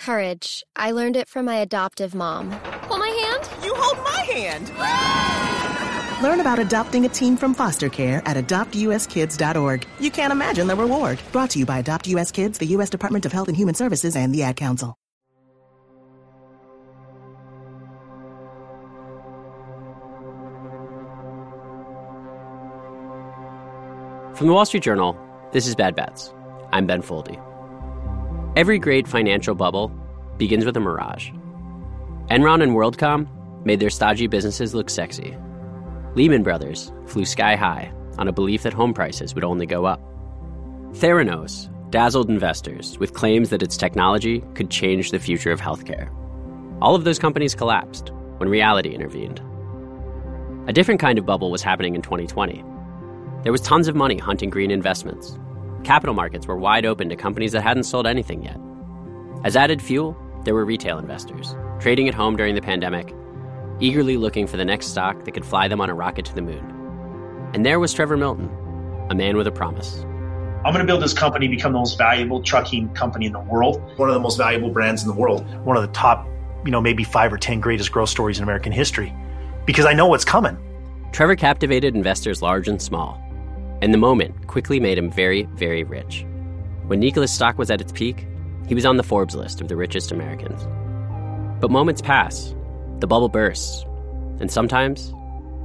Courage. I learned it from my adoptive mom. Hold my hand? You hold my hand. Learn about adopting a team from foster care at adoptuskids.org. You can't imagine the reward. Brought to you by Adopt US Kids, the U.S. Department of Health and Human Services, and the Ad Council. From the Wall Street Journal, this is Bad Bets. I'm Ben Foldy. Every great financial bubble begins with a mirage. Enron and WorldCom made their stodgy businesses look sexy. Lehman Brothers flew sky high on a belief that home prices would only go up. Theranos dazzled investors with claims that its technology could change the future of healthcare. All of those companies collapsed when reality intervened. A different kind of bubble was happening in 2020. There was tons of money hunting green investments. Capital markets were wide open to companies that hadn't sold anything yet. As added fuel, there were retail investors, trading at home during the pandemic, eagerly looking for the next stock that could fly them on a rocket to the moon. And there was Trevor Milton, a man with a promise. I'm going to build this company, become the most valuable trucking company in the world. One of the most valuable brands in the world. One of the top, you know, maybe five or 10 greatest growth stories in American history. Because I know what's coming. Trevor captivated investors large and small and the moment quickly made him very, very rich. When Nikola's stock was at its peak, he was on the Forbes list of the richest Americans. But moments pass, the bubble bursts, and sometimes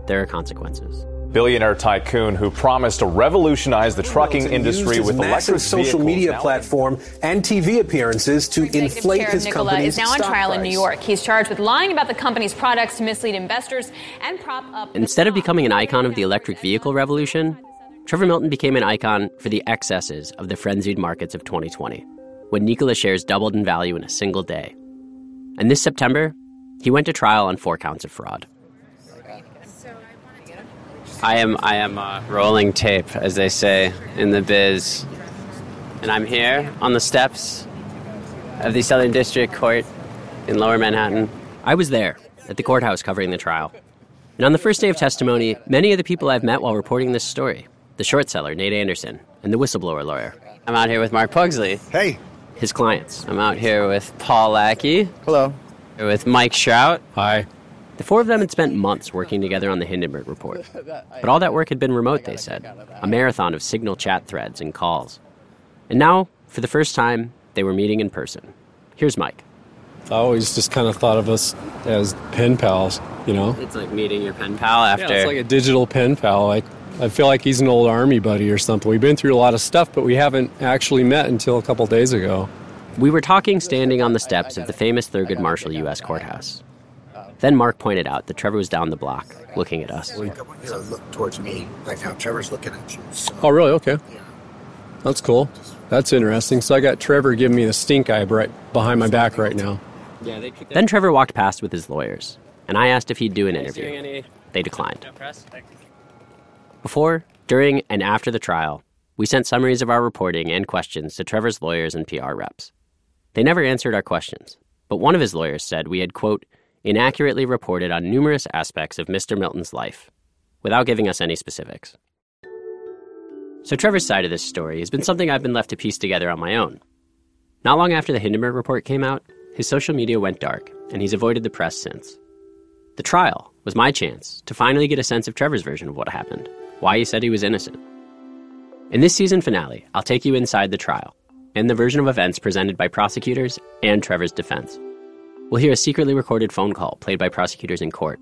there are consequences. Billionaire tycoon who promised to revolutionize the trucking industry with electric social media platform and TV appearances to inflate his Nikola company's is now on trial price. in New York. He's charged with lying about the company's products to mislead investors and prop up. Instead of becoming an icon of the electric vehicle revolution, Trevor Milton became an icon for the excesses of the frenzied markets of 2020, when Nikola shares doubled in value in a single day. And this September, he went to trial on four counts of fraud. I am I am uh, rolling tape, as they say in the biz, and I'm here on the steps of the Southern District Court in Lower Manhattan. I was there at the courthouse covering the trial. And on the first day of testimony, many of the people I've met while reporting this story the short seller, Nate Anderson, and the whistleblower lawyer. I'm out here with Mark Pugsley. Hey. His clients. I'm out here with Paul Lackey. Hello. With Mike Shrout. Hi. The four of them had spent months working together on the Hindenburg Report. But all that work had been remote, they said a marathon of signal chat threads and calls. And now, for the first time, they were meeting in person. Here's Mike. I always just kind of thought of us as pen pals, you know? It's like meeting your pen pal after. Yeah, it's like a digital pen pal. Like, I feel like he's an old army buddy or something. We've been through a lot of stuff, but we haven't actually met until a couple days ago. We were talking standing on the steps of the famous Thurgood Marshall U.S. Courthouse. Then Mark pointed out that Trevor was down the block, looking at us. You know, look towards me, like how Trevor's looking at you. So. Oh, really? Okay. That's cool. That's interesting. So I got Trevor giving me the stink eye right behind my back right now. Then Trevor walked past with his lawyers, and I asked if he'd do an interview. They declined. Before, during, and after the trial, we sent summaries of our reporting and questions to Trevor's lawyers and PR reps. They never answered our questions, but one of his lawyers said we had, quote, inaccurately reported on numerous aspects of Mr. Milton's life, without giving us any specifics. So Trevor's side of this story has been something I've been left to piece together on my own. Not long after the Hindenburg report came out, his social media went dark, and he's avoided the press since. The trial was my chance to finally get a sense of Trevor's version of what happened, why he said he was innocent. In this season finale, I'll take you inside the trial and the version of events presented by prosecutors and Trevor's defense. We'll hear a secretly recorded phone call played by prosecutors in court,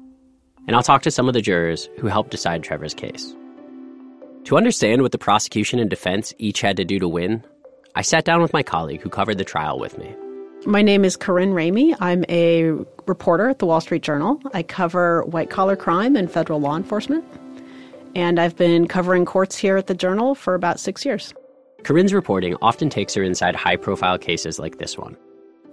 and I'll talk to some of the jurors who helped decide Trevor's case. To understand what the prosecution and defense each had to do to win, I sat down with my colleague who covered the trial with me. My name is Corinne Ramey. I'm a reporter at the Wall Street Journal. I cover white collar crime and federal law enforcement. And I've been covering courts here at the Journal for about six years. Corinne's reporting often takes her inside high profile cases like this one.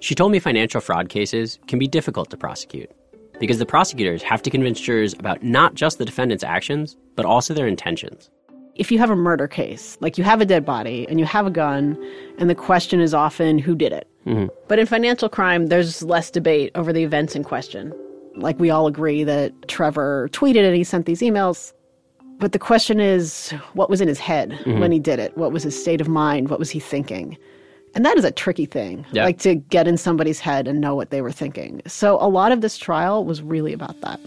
She told me financial fraud cases can be difficult to prosecute because the prosecutors have to convince jurors about not just the defendant's actions, but also their intentions. If you have a murder case, like you have a dead body and you have a gun, and the question is often who did it. Mm-hmm. But in financial crime, there's less debate over the events in question. Like we all agree that Trevor tweeted it, he sent these emails. But the question is what was in his head Mm-hmm. when he did it? What was his state of mind? What was he thinking? And that is a tricky thing, Yeah. like to get in somebody's head and know what they were thinking. So a lot of this trial was really about that.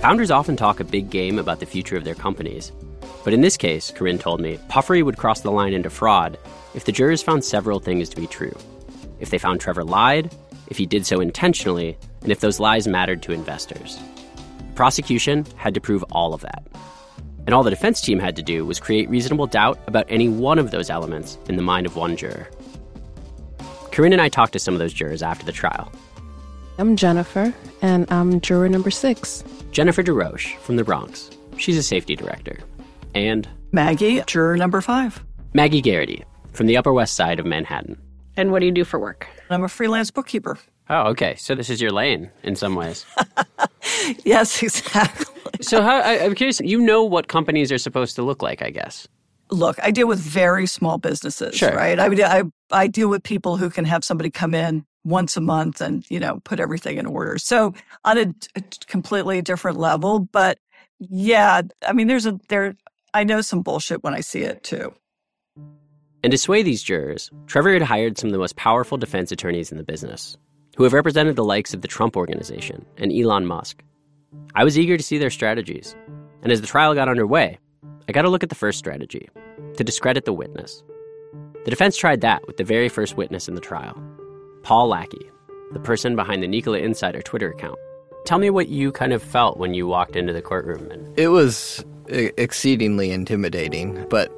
Founders often talk a big game about the future of their companies. But in this case, Corinne told me, puffery would cross the line into fraud if the jurors found several things to be true. If they found Trevor lied, if he did so intentionally, and if those lies mattered to investors. Prosecution had to prove all of that. And all the defense team had to do was create reasonable doubt about any one of those elements in the mind of one juror. Corinne and I talked to some of those jurors after the trial. I'm Jennifer, and I'm juror number six. Jennifer DeRoche from the Bronx. She's a safety director. And Maggie, juror number five. Maggie Garrity from the Upper West Side of Manhattan. And what do you do for work? I'm a freelance bookkeeper. Oh, okay. So this is your lane in some ways. Yes, exactly. so how, I, I'm curious. You know what companies are supposed to look like, I guess. Look, I deal with very small businesses, Sure. right? I, mean, I I deal with people who can have somebody come in once a month and you know put everything in order. So on a, a completely different level, but yeah, I mean, there's a there. I know some bullshit when I see it too. And to sway these jurors, Trevor had hired some of the most powerful defense attorneys in the business, who have represented the likes of the Trump Organization and Elon Musk. I was eager to see their strategies. And as the trial got underway, I got a look at the first strategy to discredit the witness. The defense tried that with the very first witness in the trial Paul Lackey, the person behind the Nikola Insider Twitter account. Tell me what you kind of felt when you walked into the courtroom and It was exceedingly intimidating, but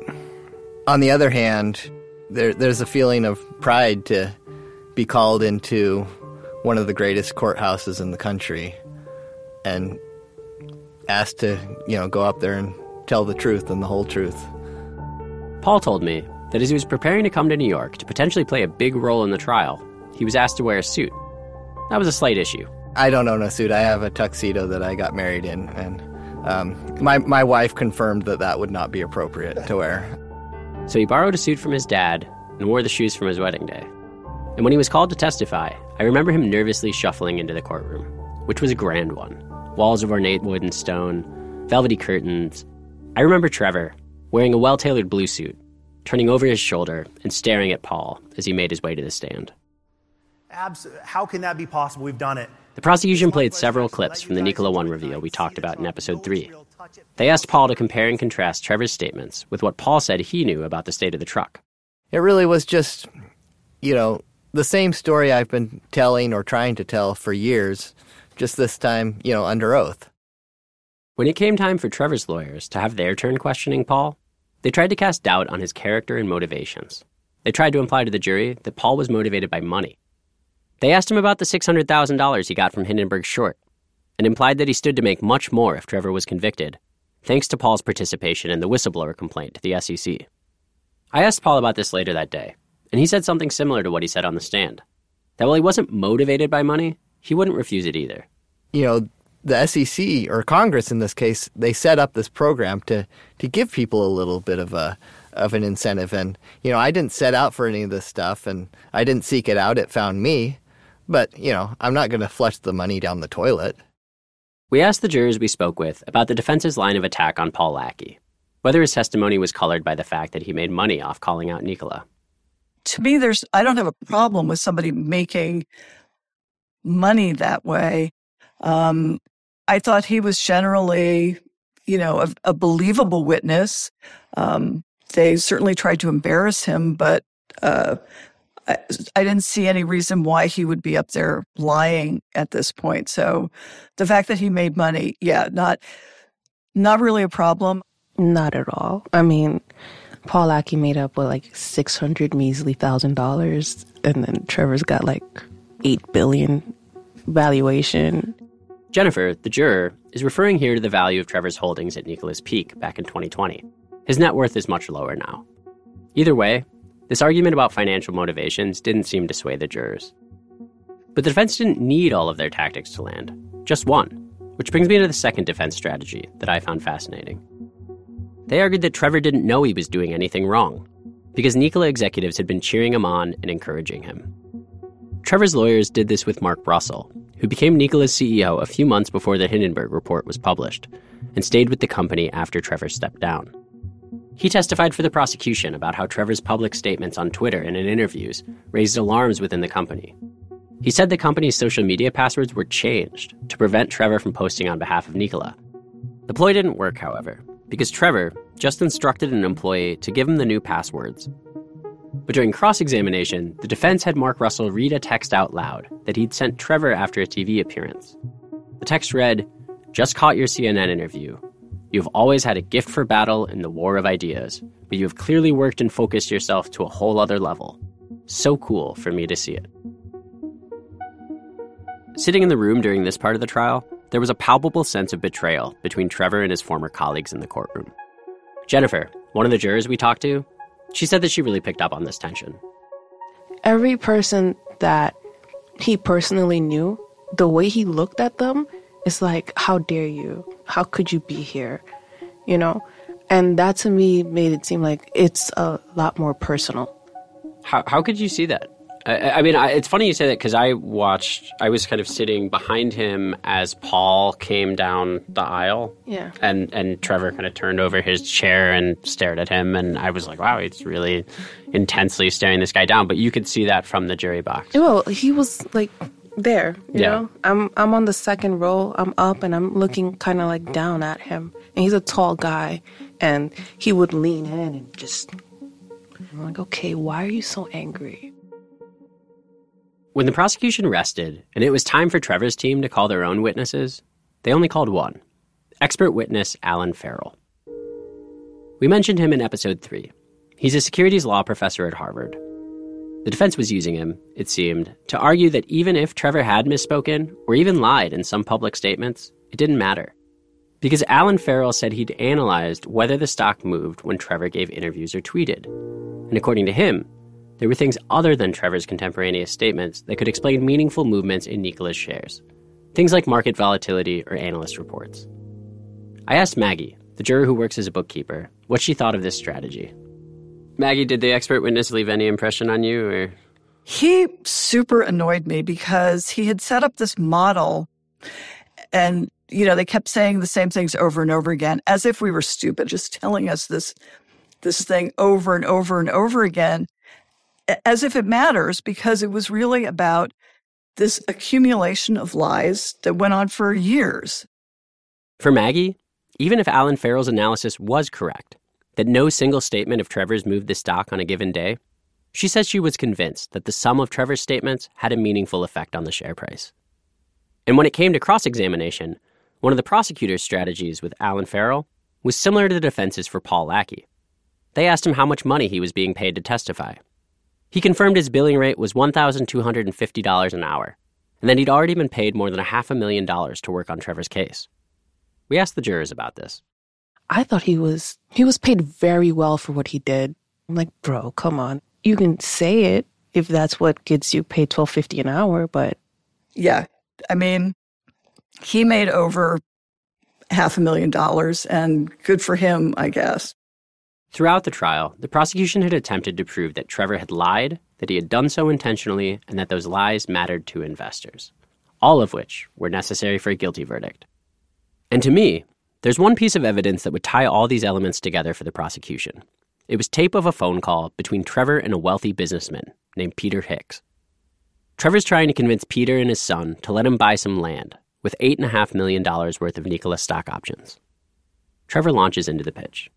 on the other hand, there, there's a feeling of pride to be called into one of the greatest courthouses in the country and asked to, you know, go up there and tell the truth and the whole truth. Paul told me that as he was preparing to come to New York to potentially play a big role in the trial, he was asked to wear a suit. That was a slight issue. I don't own a suit. I have a tuxedo that I got married in, and um, my my wife confirmed that that would not be appropriate to wear. So he borrowed a suit from his dad and wore the shoes from his wedding day. And when he was called to testify, I remember him nervously shuffling into the courtroom, which was a grand one walls of ornate wood and stone, velvety curtains. I remember Trevor, wearing a well tailored blue suit, turning over his shoulder and staring at Paul as he made his way to the stand. Abs- how can that be possible? We've done it. The prosecution played several clips from the Nikola One reveal we talked about in episode 3. They asked Paul to compare and contrast Trevor's statements with what Paul said he knew about the state of the truck. It really was just, you know, the same story I've been telling or trying to tell for years, just this time, you know, under oath. When it came time for Trevor's lawyers to have their turn questioning Paul, they tried to cast doubt on his character and motivations. They tried to imply to the jury that Paul was motivated by money. They asked him about the $600,000 he got from Hindenburg Short and implied that he stood to make much more if Trevor was convicted, thanks to Paul's participation in the whistleblower complaint to the SEC. I asked Paul about this later that day, and he said something similar to what he said on the stand that while he wasn't motivated by money, he wouldn't refuse it either. You know, the SEC or Congress in this case, they set up this program to to give people a little bit of a of an incentive and you know, I didn't set out for any of this stuff and I didn't seek it out, it found me. But, you know, I'm not going to flush the money down the toilet. We asked the jurors we spoke with about the defense's line of attack on Paul Lackey, whether his testimony was colored by the fact that he made money off calling out Nikola. To me, there's I don't have a problem with somebody making money that way. Um, I thought he was generally, you know, a, a believable witness. Um, they certainly tried to embarrass him, but uh, I, I didn't see any reason why he would be up there lying at this point. So, the fact that he made money, yeah, not not really a problem. Not at all. I mean, Paul Lackey made up with like six hundred measly thousand dollars, and then Trevor's got like eight billion valuation. Jennifer, the juror, is referring here to the value of Trevor's holdings at Nikola's peak back in 2020. His net worth is much lower now. Either way, this argument about financial motivations didn't seem to sway the jurors. But the defense didn't need all of their tactics to land, just one, which brings me to the second defense strategy that I found fascinating. They argued that Trevor didn't know he was doing anything wrong, because Nikola executives had been cheering him on and encouraging him. Trevor's lawyers did this with Mark Russell, who became Nikola's CEO a few months before the Hindenburg report was published, and stayed with the company after Trevor stepped down. He testified for the prosecution about how Trevor's public statements on Twitter and in interviews raised alarms within the company. He said the company's social media passwords were changed to prevent Trevor from posting on behalf of Nikola. The ploy didn't work, however, because Trevor just instructed an employee to give him the new passwords. But during cross examination, the defense had Mark Russell read a text out loud that he'd sent Trevor after a TV appearance. The text read Just caught your CNN interview. You have always had a gift for battle in the war of ideas, but you have clearly worked and focused yourself to a whole other level. So cool for me to see it. Sitting in the room during this part of the trial, there was a palpable sense of betrayal between Trevor and his former colleagues in the courtroom. Jennifer, one of the jurors we talked to, she said that she really picked up on this tension. Every person that he personally knew, the way he looked at them is like, how dare you? How could you be here? You know? And that to me made it seem like it's a lot more personal. How, how could you see that? I, I mean, I, it's funny you say that because I watched, I was kind of sitting behind him as Paul came down the aisle. Yeah. And, and Trevor kind of turned over his chair and stared at him. And I was like, wow, he's really intensely staring this guy down. But you could see that from the jury box. Well, he was like there, you Yeah. know? I'm I'm on the second row. I'm up and I'm looking kind of like down at him. And he's a tall guy and he would lean in and just I'm like, "Okay, why are you so angry?" When the prosecution rested and it was time for Trevor's team to call their own witnesses, they only called one expert witness Allen Ferrell. We mentioned him in episode three. He's a securities law professor at Harvard. The defense was using him, it seemed, to argue that even if Trevor had misspoken or even lied in some public statements, it didn't matter. Because Allen Ferrell said he'd analyzed whether the stock moved when Trevor gave interviews or tweeted. And according to him, there were things other than Trevor's contemporaneous statements that could explain meaningful movements in Nikola's shares. Things like market volatility or analyst reports. I asked Maggie, the juror who works as a bookkeeper, what she thought of this strategy. Maggie, did the expert witness leave any impression on you or He super annoyed me because he had set up this model and, you know, they kept saying the same things over and over again as if we were stupid, just telling us this, this thing over and over and over again as if it matters because it was really about this accumulation of lies that went on for years. For Maggie, even if Allen Ferrell's analysis was correct, that no single statement of Trevor's moved the stock on a given day, she says she was convinced that the sum of Trevor's statements had a meaningful effect on the share price. And when it came to cross examination, one of the prosecutor's strategies with Allen Ferrell was similar to the defense's for Paul Lackey. They asked him how much money he was being paid to testify. He confirmed his billing rate was $1,250 an hour, and that he'd already been paid more than a half a million dollars to work on Trevor's case. We asked the jurors about this. I thought he was he was paid very well for what he did. I'm like, "Bro, come on. You can say it if that's what gets you paid 12.50 an hour, but Yeah. I mean, he made over half a million dollars and good for him, I guess. Throughout the trial, the prosecution had attempted to prove that Trevor had lied, that he had done so intentionally, and that those lies mattered to investors, all of which were necessary for a guilty verdict. And to me, there's one piece of evidence that would tie all these elements together for the prosecution. It was tape of a phone call between Trevor and a wealthy businessman named Peter Hicks. Trevor's trying to convince Peter and his son to let him buy some land with $8.5 million worth of Nikola stock options. Trevor launches into the pitch.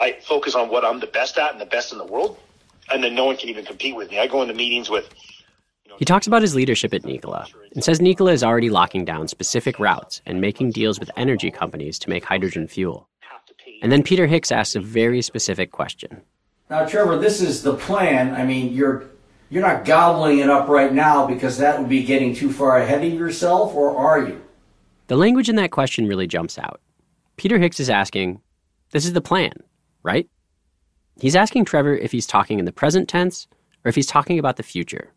I focus on what I'm the best at and the best in the world, and then no one can even compete with me. I go into meetings with He talks about his leadership at Nikola and says Nikola is already locking down specific routes and making deals with energy companies to make hydrogen fuel. And then Peter Hicks asks a very specific question. Now, Trevor, this is the plan. I mean, you're you're not gobbling it up right now because that would be getting too far ahead of yourself, or are you? The language in that question really jumps out. Peter Hicks is asking, This is the plan, right? He's asking Trevor if he's talking in the present tense or if he's talking about the future,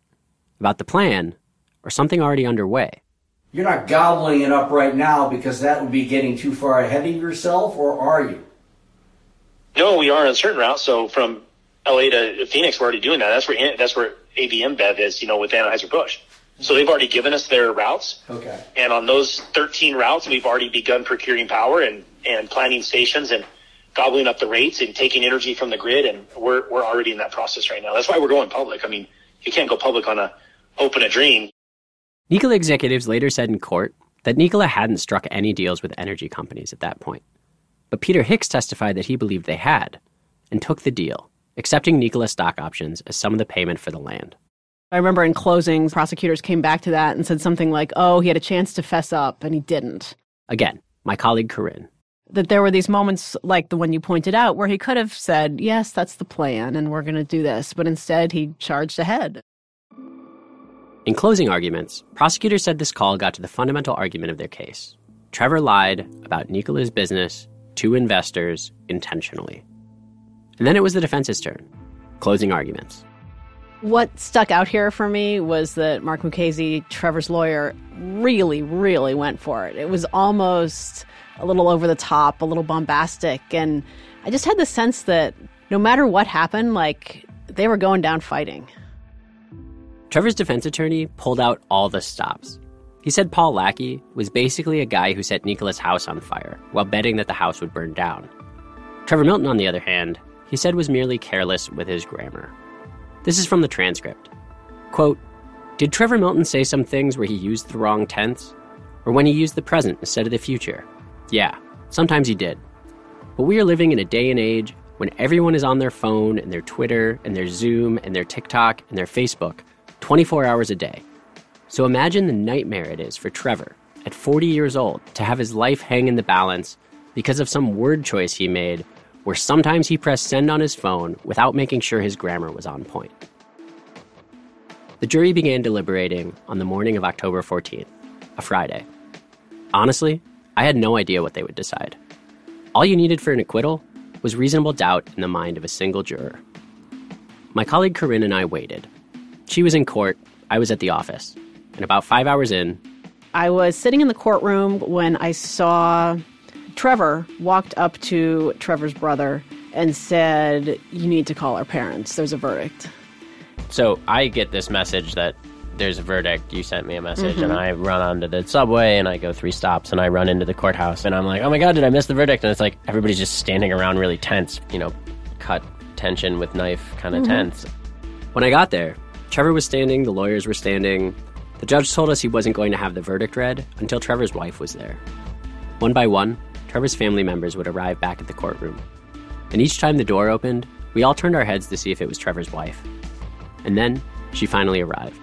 about the plan or something already underway. You're not gobbling it up right now because that would be getting too far ahead of yourself, or are you? no, we are on a certain route. So from LA to Phoenix, we're already doing that. That's where that's where AB InBev is, you know, with Anheuser Busch. So they've already given us their routes, Okay. and on those 13 routes, we've already begun procuring power and and planning stations and gobbling up the rates and taking energy from the grid. And we're, we're already in that process right now. That's why we're going public. I mean, you can't go public on a hope and a dream. Nikola executives later said in court that Nikola hadn't struck any deals with energy companies at that point. But Peter Hicks testified that he believed they had and took the deal, accepting Nikola stock options as some of the payment for the land. I remember in closings, prosecutors came back to that and said something like, oh, he had a chance to fess up and he didn't. Again, my colleague Corinne. That there were these moments like the one you pointed out where he could have said, yes, that's the plan and we're going to do this. But instead, he charged ahead. In closing arguments, prosecutors said this call got to the fundamental argument of their case. Trevor lied about Nikola's business to investors intentionally. And then it was the defense's turn. Closing arguments. What stuck out here for me was that Mark Mukasey, Trevor's lawyer, really, really went for it. It was almost a little over the top, a little bombastic. And I just had the sense that no matter what happened, like they were going down fighting. Trevor's defense attorney pulled out all the stops. He said Paul Lackey was basically a guy who set Nikola's house on fire while betting that the house would burn down. Trevor Milton, on the other hand, he said was merely careless with his grammar. This is from the transcript. Quote, Did Trevor Milton say some things where he used the wrong tense? Or when he used the present instead of the future? Yeah, sometimes he did. But we are living in a day and age when everyone is on their phone and their Twitter and their Zoom and their TikTok and their Facebook 24 hours a day. So imagine the nightmare it is for Trevor, at 40 years old, to have his life hang in the balance because of some word choice he made where sometimes he pressed send on his phone without making sure his grammar was on point. The jury began deliberating on the morning of October 14th, a Friday. Honestly, I had no idea what they would decide. All you needed for an acquittal was reasonable doubt in the mind of a single juror. My colleague Corinne and I waited. She was in court, I was at the office. And about five hours in, I was sitting in the courtroom when I saw Trevor walked up to Trevor's brother and said, You need to call our parents. There's a verdict. So I get this message that there's a verdict. You sent me a message, Mhm. and I run onto the subway and I go three stops and I run into the courthouse and I'm like, oh my god, did I miss the verdict? And it's like everybody's just standing around really tense, you know, cut tension with knife kind of Mhm. tense. when I got there, Trevor was standing, the lawyers were standing. The judge told us he wasn't going to have the verdict read until Trevor's wife was there. One by one, Trevor's family members would arrive back at the courtroom. And each time the door opened, we all turned our heads to see if it was Trevor's wife. And then she finally arrived,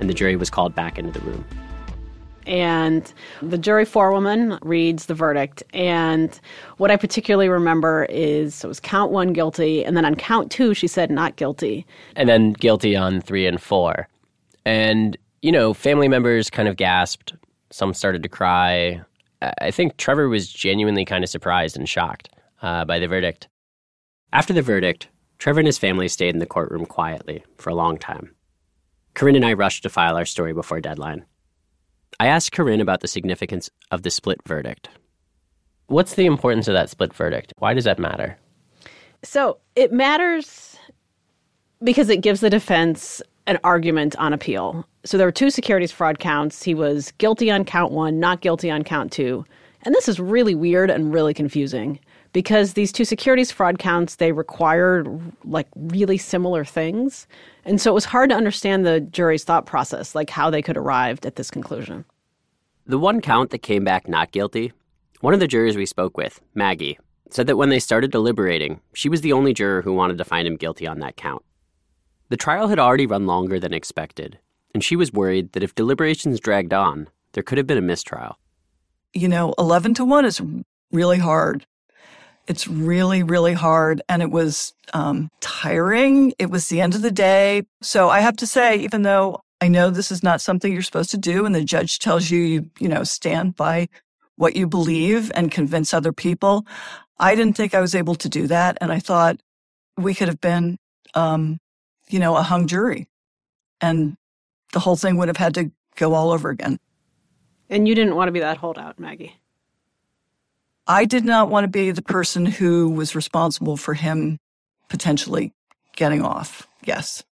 and the jury was called back into the room. And the jury forewoman reads the verdict. And what I particularly remember is it was count one guilty, and then on count two, she said not guilty. and then guilty on three and four. And, you know, family members kind of gasped. Some started to cry. I I think Trevor was genuinely kind of surprised and shocked uh, by the verdict. After the verdict, Trevor and his family stayed in the courtroom quietly for a long time. Corinne and I rushed to file our story before deadline. I asked Corinne about the significance of the split verdict. What's the importance of that split verdict? Why does that matter? So it matters because it gives the defense an argument on appeal. So there were two securities fraud counts. He was guilty on count one, not guilty on count two. And this is really weird and really confusing because these two securities fraud counts they required like really similar things. And so it was hard to understand the jury's thought process, like how they could arrive at this conclusion. The one count that came back not guilty, one of the jurors we spoke with, Maggie, said that when they started deliberating, she was the only juror who wanted to find him guilty on that count. The trial had already run longer than expected, and she was worried that if deliberations dragged on, there could have been a mistrial. you know, 11 to 1 is really hard. It's really, really hard. And it was um, tiring. It was the end of the day. So I have to say, even though I know this is not something you're supposed to do, and the judge tells you, you, you know, stand by what you believe and convince other people, I didn't think I was able to do that. And I thought we could have been, um, you know, a hung jury. And the whole thing would have had to go all over again. And you didn't want to be that holdout, Maggie. I did not want to be the person who was responsible for him potentially getting off. Yes.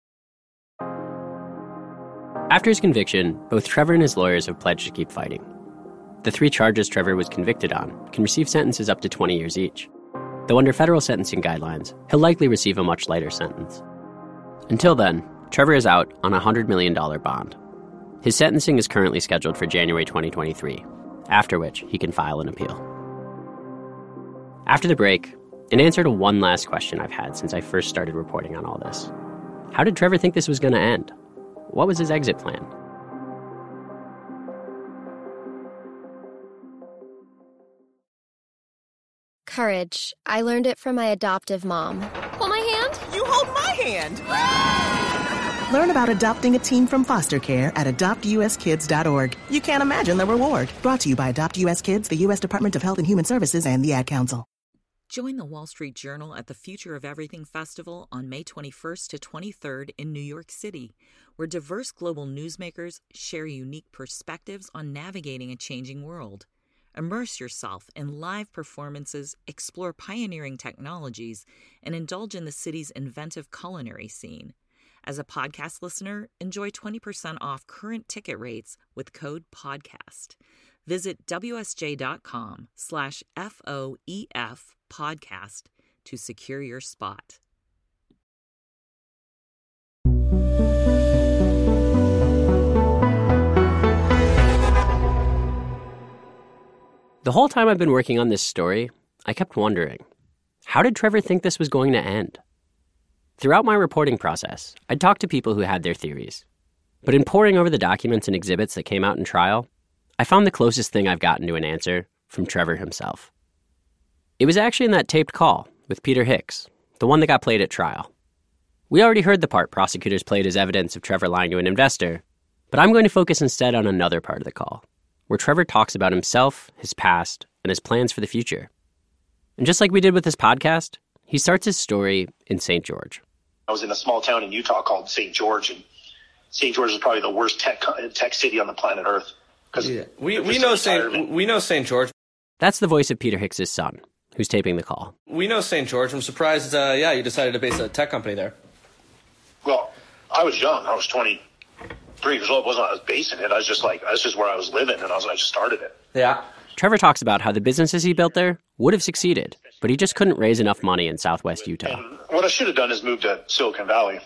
After his conviction, both Trevor and his lawyers have pledged to keep fighting. The three charges Trevor was convicted on can receive sentences up to 20 years each. though under federal sentencing guidelines, he'll likely receive a much lighter sentence. Until then, Trevor is out on a $100 million bond. His sentencing is currently scheduled for January 2023, after which he can file an appeal. After the break, in answer to one last question I've had since I first started reporting on all this how did Trevor think this was going to end? What was his exit plan? Courage. I learned it from my adoptive mom. Hold my hand. You hold my hand. Learn about adopting a team from foster care at adoptuskids.org. You can't imagine the reward. Brought to you by Adopt US Kids, the U.S. Department of Health and Human Services, and the Ad Council. Join the Wall Street Journal at the Future of Everything Festival on May 21st to 23rd in New York City, where diverse global newsmakers share unique perspectives on navigating a changing world. Immerse yourself in live performances, explore pioneering technologies, and indulge in the city's inventive culinary scene. As a podcast listener, enjoy 20% off current ticket rates with code PODCAST. Visit WSJ.com slash FOEF podcast to secure your spot. The whole time I've been working on this story, I kept wondering how did Trevor think this was going to end? Throughout my reporting process, I'd talked to people who had their theories. But in poring over the documents and exhibits that came out in trial, I found the closest thing I've gotten to an answer from Trevor himself. It was actually in that taped call with Peter Hicks, the one that got played at trial. We already heard the part prosecutors played as evidence of Trevor lying to an investor, but I'm going to focus instead on another part of the call, where Trevor talks about himself, his past, and his plans for the future. And just like we did with this podcast, he starts his story in St. George. I was in a small town in Utah called St. George, and St. George is probably the worst tech tech city on the planet Earth. Yeah. We we know St. We know St. George. That's the voice of Peter Hicks's son, who's taping the call. We know St. George. I'm surprised. Uh, yeah, you decided to base a tech company there. Well, I was young. I was 23 years old. It wasn't I was basing it. I was just like that's just where I was living, and I was I just started it. Yeah. Trevor talks about how the businesses he built there would have succeeded, but he just couldn't raise enough money in southwest Utah. And what I should have done is moved to Silicon Valley,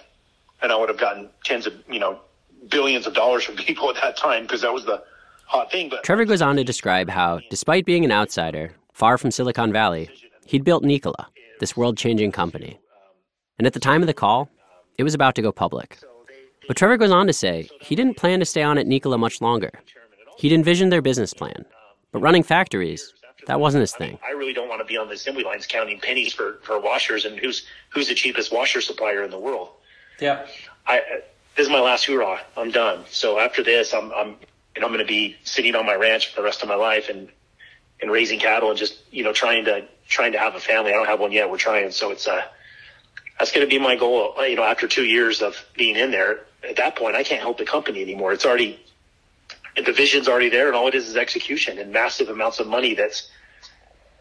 and I would have gotten tens of you know billions of dollars from people at that time because that was the hot thing. But Trevor goes on to describe how, despite being an outsider, far from Silicon Valley, he'd built Nikola, this world changing company. And at the time of the call, it was about to go public. But Trevor goes on to say he didn't plan to stay on at Nikola much longer. He'd envisioned their business plan, but running factories, that wasn't his thing. I really don't want to be on the assembly lines counting pennies for, for washers and who's who's the cheapest washer supplier in the world. Yeah. I uh, this is my last hurrah. I'm done. So after this, I'm I'm and I'm going to be sitting on my ranch for the rest of my life and and raising cattle and just you know trying to trying to have a family. I don't have one yet. We're trying. So it's uh that's going to be my goal. You know, after two years of being in there, at that point, I can't help the company anymore. It's already the vision's already there, and all it is is execution and massive amounts of money that's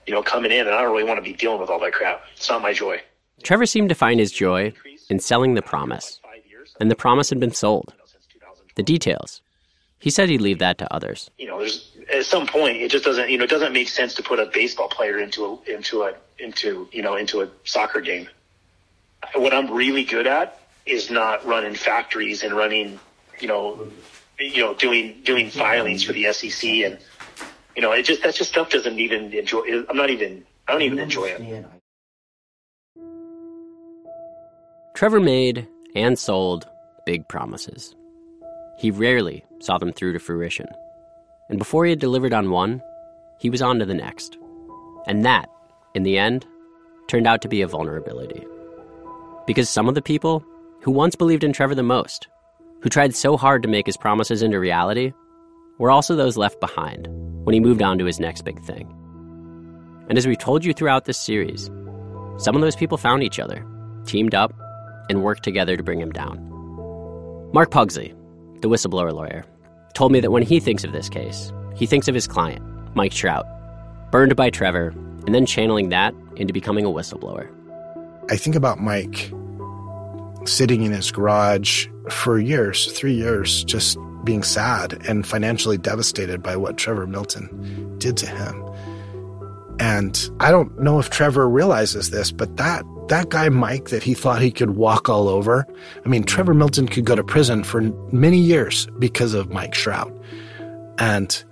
you know coming in, and I don't really want to be dealing with all that crap. It's not my joy. Trevor seemed to find his joy in selling the promise, and the promise had been sold. The details, he said he'd leave that to others. You know, there's at some point it just doesn't you know it doesn't make sense to put a baseball player into a into a into you know into a soccer game. What I'm really good at is not running factories and running you know you know doing doing filings for the SEC and you know it just that just stuff doesn't even enjoy. I'm not even I don't even enjoy it. Trevor made and sold big promises. He rarely saw them through to fruition. And before he had delivered on one, he was on to the next. And that, in the end, turned out to be a vulnerability. Because some of the people who once believed in Trevor the most, who tried so hard to make his promises into reality, were also those left behind when he moved on to his next big thing. And as we've told you throughout this series, some of those people found each other, teamed up, and worked together to bring him down. Mark Pugsley, the whistleblower lawyer, told me that when he thinks of this case, he thinks of his client, Mike Shrout, burned by Trevor, and then channeling that into becoming a whistleblower. I think about Mike sitting in his garage for years, three years, just being sad and financially devastated by what Trevor Milton did to him. And I don't know if Trevor realizes this, but that that guy Mike that he thought he could walk all over. I mean, Trevor mm. Milton could go to prison for many years because of Mike Shrout. And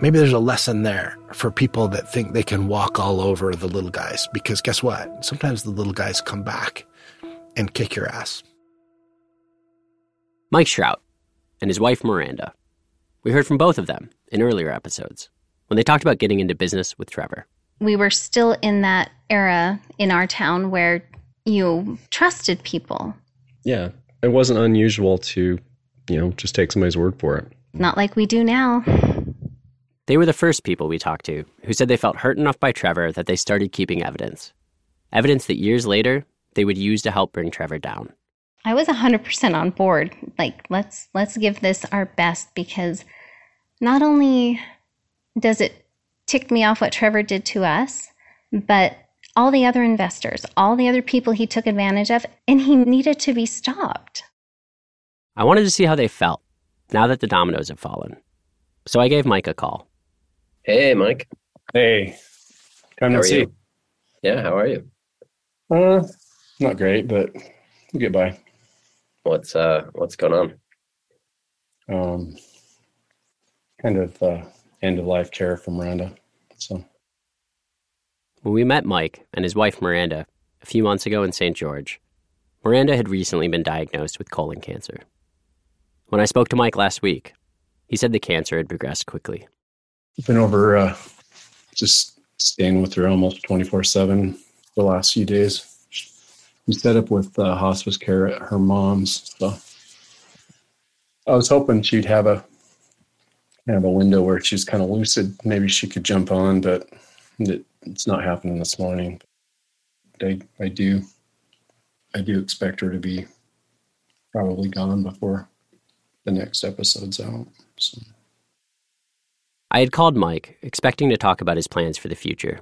maybe there's a lesson there for people that think they can walk all over the little guys because guess what? Sometimes the little guys come back and kick your ass. Mike Shrout and his wife Miranda. We heard from both of them in earlier episodes when they talked about getting into business with Trevor. We were still in that era in our town where you trusted people. Yeah, it wasn't unusual to, you know, just take somebody's word for it. Not like we do now. They were the first people we talked to who said they felt hurt enough by Trevor that they started keeping evidence. Evidence that years later they would use to help bring Trevor down. I was 100% on board. Like let's let's give this our best because not only does it tick me off what Trevor did to us, but all the other investors, all the other people he took advantage of, and he needed to be stopped. I wanted to see how they felt now that the dominoes have fallen. So I gave Mike a call. Hey, Mike. Hey, come How to are see. you? Yeah, how are you? Uh, not great, but we'll get by. What's uh what's going on? Um, kind of uh, end of life care for Miranda. So When we met Mike and his wife Miranda a few months ago in St. George, Miranda had recently been diagnosed with colon cancer. When I spoke to Mike last week, he said the cancer had progressed quickly. been over uh, just staying with her almost twenty four seven the last few days. We set up with uh, hospice care at her mom's, so I was hoping she'd have a kind of a window where she's kind of lucid. Maybe she could jump on, but it, it's not happening this morning. I I do I do expect her to be probably gone before the next episode's out. So. I had called Mike, expecting to talk about his plans for the future,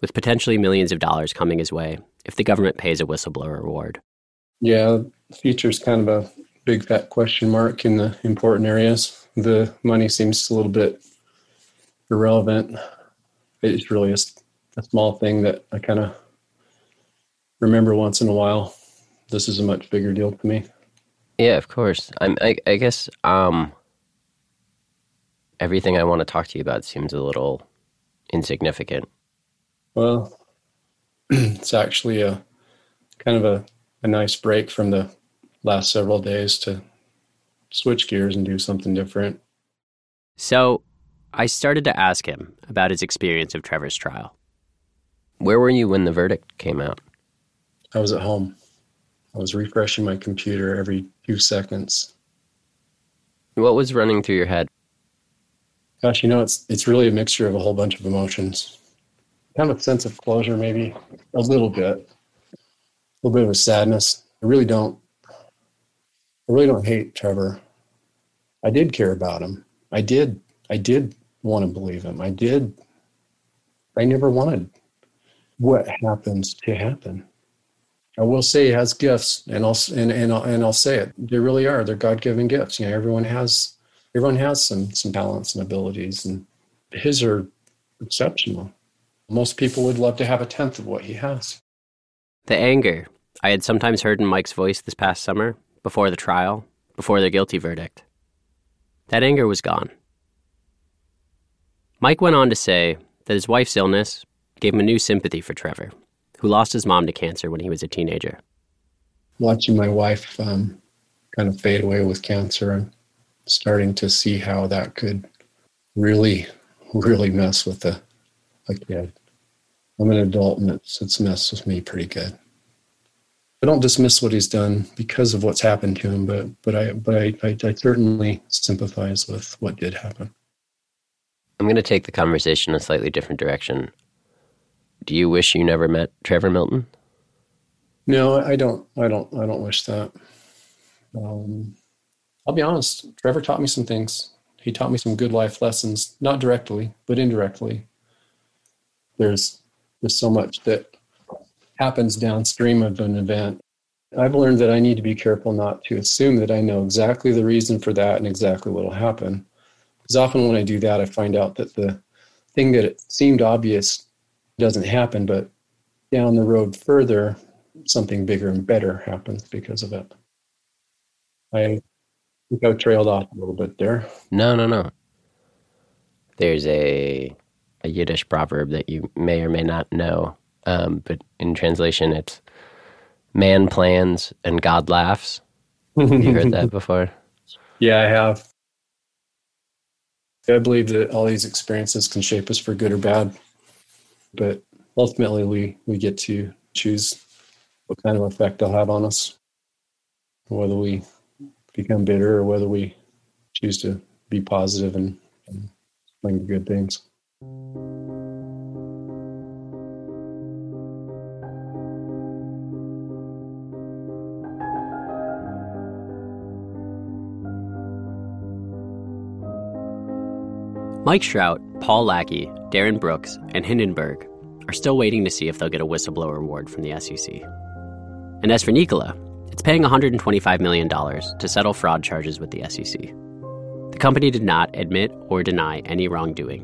with potentially millions of dollars coming his way if the government pays a whistleblower reward. Yeah, the future's kind of a big fat question mark in the important areas. The money seems a little bit irrelevant. It's really a small thing that I kind of remember once in a while. This is a much bigger deal to me. Yeah, of course. I'm I, I guess um everything I want to talk to you about seems a little insignificant. Well, it's actually a kind of a, a nice break from the last several days to switch gears and do something different. So I started to ask him about his experience of Trevor's trial. Where were you when the verdict came out? I was at home. I was refreshing my computer every few seconds. What was running through your head? Gosh, you know, it's it's really a mixture of a whole bunch of emotions. Kind of a sense of closure, maybe a little bit, a little bit of a sadness. I really don't. Really don't hate Trevor. I did care about him. I did. I did want to believe him. I did. I never wanted what happens to happen. I will say he has gifts, and I'll and and I'll, and I'll say it. They really are. They're God given gifts. You know, everyone has everyone has some some talents and abilities, and his are exceptional. Most people would love to have a tenth of what he has. The anger I had sometimes heard in Mike's voice this past summer, before the trial, before the guilty verdict, that anger was gone. Mike went on to say that his wife's illness gave him a new sympathy for Trevor, who lost his mom to cancer when he was a teenager. Watching my wife um, kind of fade away with cancer and starting to see how that could really, really mess with a, a kid. I'm an adult and it's, it's messed with me pretty good. I don't dismiss what he's done because of what's happened to him, but but I but I, I, I certainly sympathize with what did happen. I'm going to take the conversation a slightly different direction. Do you wish you never met Trevor Milton? No, I don't. I don't. I don't wish that. Um, I'll be honest. Trevor taught me some things. He taught me some good life lessons, not directly, but indirectly. There's there's so much that happens downstream of an event. I've learned that I need to be careful not to assume that I know exactly the reason for that and exactly what will happen. Because often when I do that, I find out that the thing that seemed obvious doesn't happen, but down the road further, something bigger and better happens because of it. I think I trailed off a little bit there. No, no, no. There's a a Yiddish proverb that you may or may not know, um, but in translation, it's "Man plans and God laughs." you heard that before? Yeah, I have. I believe that all these experiences can shape us for good or bad, but ultimately we we get to choose what kind of effect they'll have on us, whether we become bitter or whether we choose to be positive and, and bring good things. Mike Shrout, Paul Lackey, Darren Brooks, and Hindenburg are still waiting to see if they'll get a whistleblower award from the SEC. And as for Nikola, it's paying $125 million to settle fraud charges with the SEC. The company did not admit or deny any wrongdoing.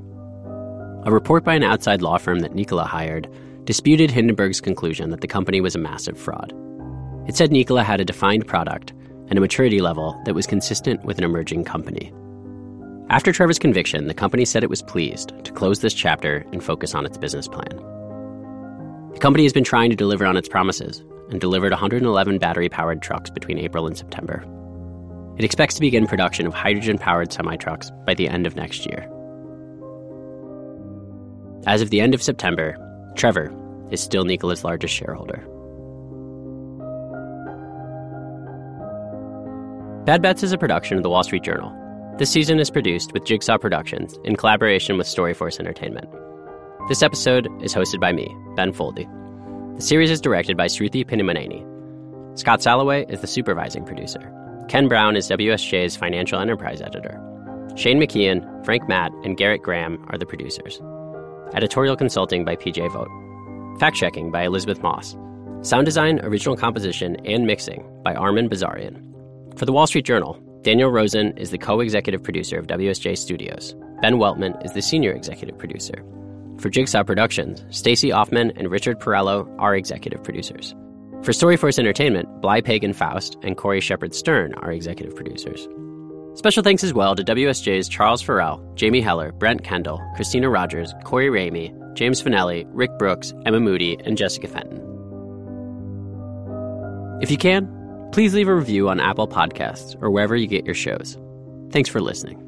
A report by an outside law firm that Nikola hired disputed Hindenburg's conclusion that the company was a massive fraud. It said Nikola had a defined product and a maturity level that was consistent with an emerging company. After Trevor's conviction, the company said it was pleased to close this chapter and focus on its business plan. The company has been trying to deliver on its promises and delivered 111 battery powered trucks between April and September. It expects to begin production of hydrogen powered semi trucks by the end of next year. As of the end of September, Trevor is still Nikola's largest shareholder. Bad Bets is a production of the Wall Street Journal this season is produced with Jigsaw Productions in collaboration with Storyforce Entertainment. This episode is hosted by me, Ben Foldy. The series is directed by Sruthi Pinnamaneni. Scott Salloway is the supervising producer. Ken Brown is WSJ's financial enterprise editor. Shane McKeon, Frank Matt, and Garrett Graham are the producers. Editorial consulting by PJ Vogt. Fact checking by Elizabeth Moss. Sound design, original composition, and mixing by Armin Bazarian. For the Wall Street Journal, Daniel Rosen is the co executive producer of WSJ Studios. Ben Weltman is the senior executive producer. For Jigsaw Productions, Stacy Offman and Richard Perello are executive producers. For Storyforce Entertainment, Bly Pagon Faust and Cori Shepherd Stern are executive producers. Special thanks as well to WSJ's Charles Forelle, Jamie Heller, Brent Kendall, Christina Rogers, Corey Ramey, James Finelli, Rick Brooks, Emma Moody, and Jessica Fenton. If you can, Please leave a review on Apple Podcasts or wherever you get your shows. Thanks for listening.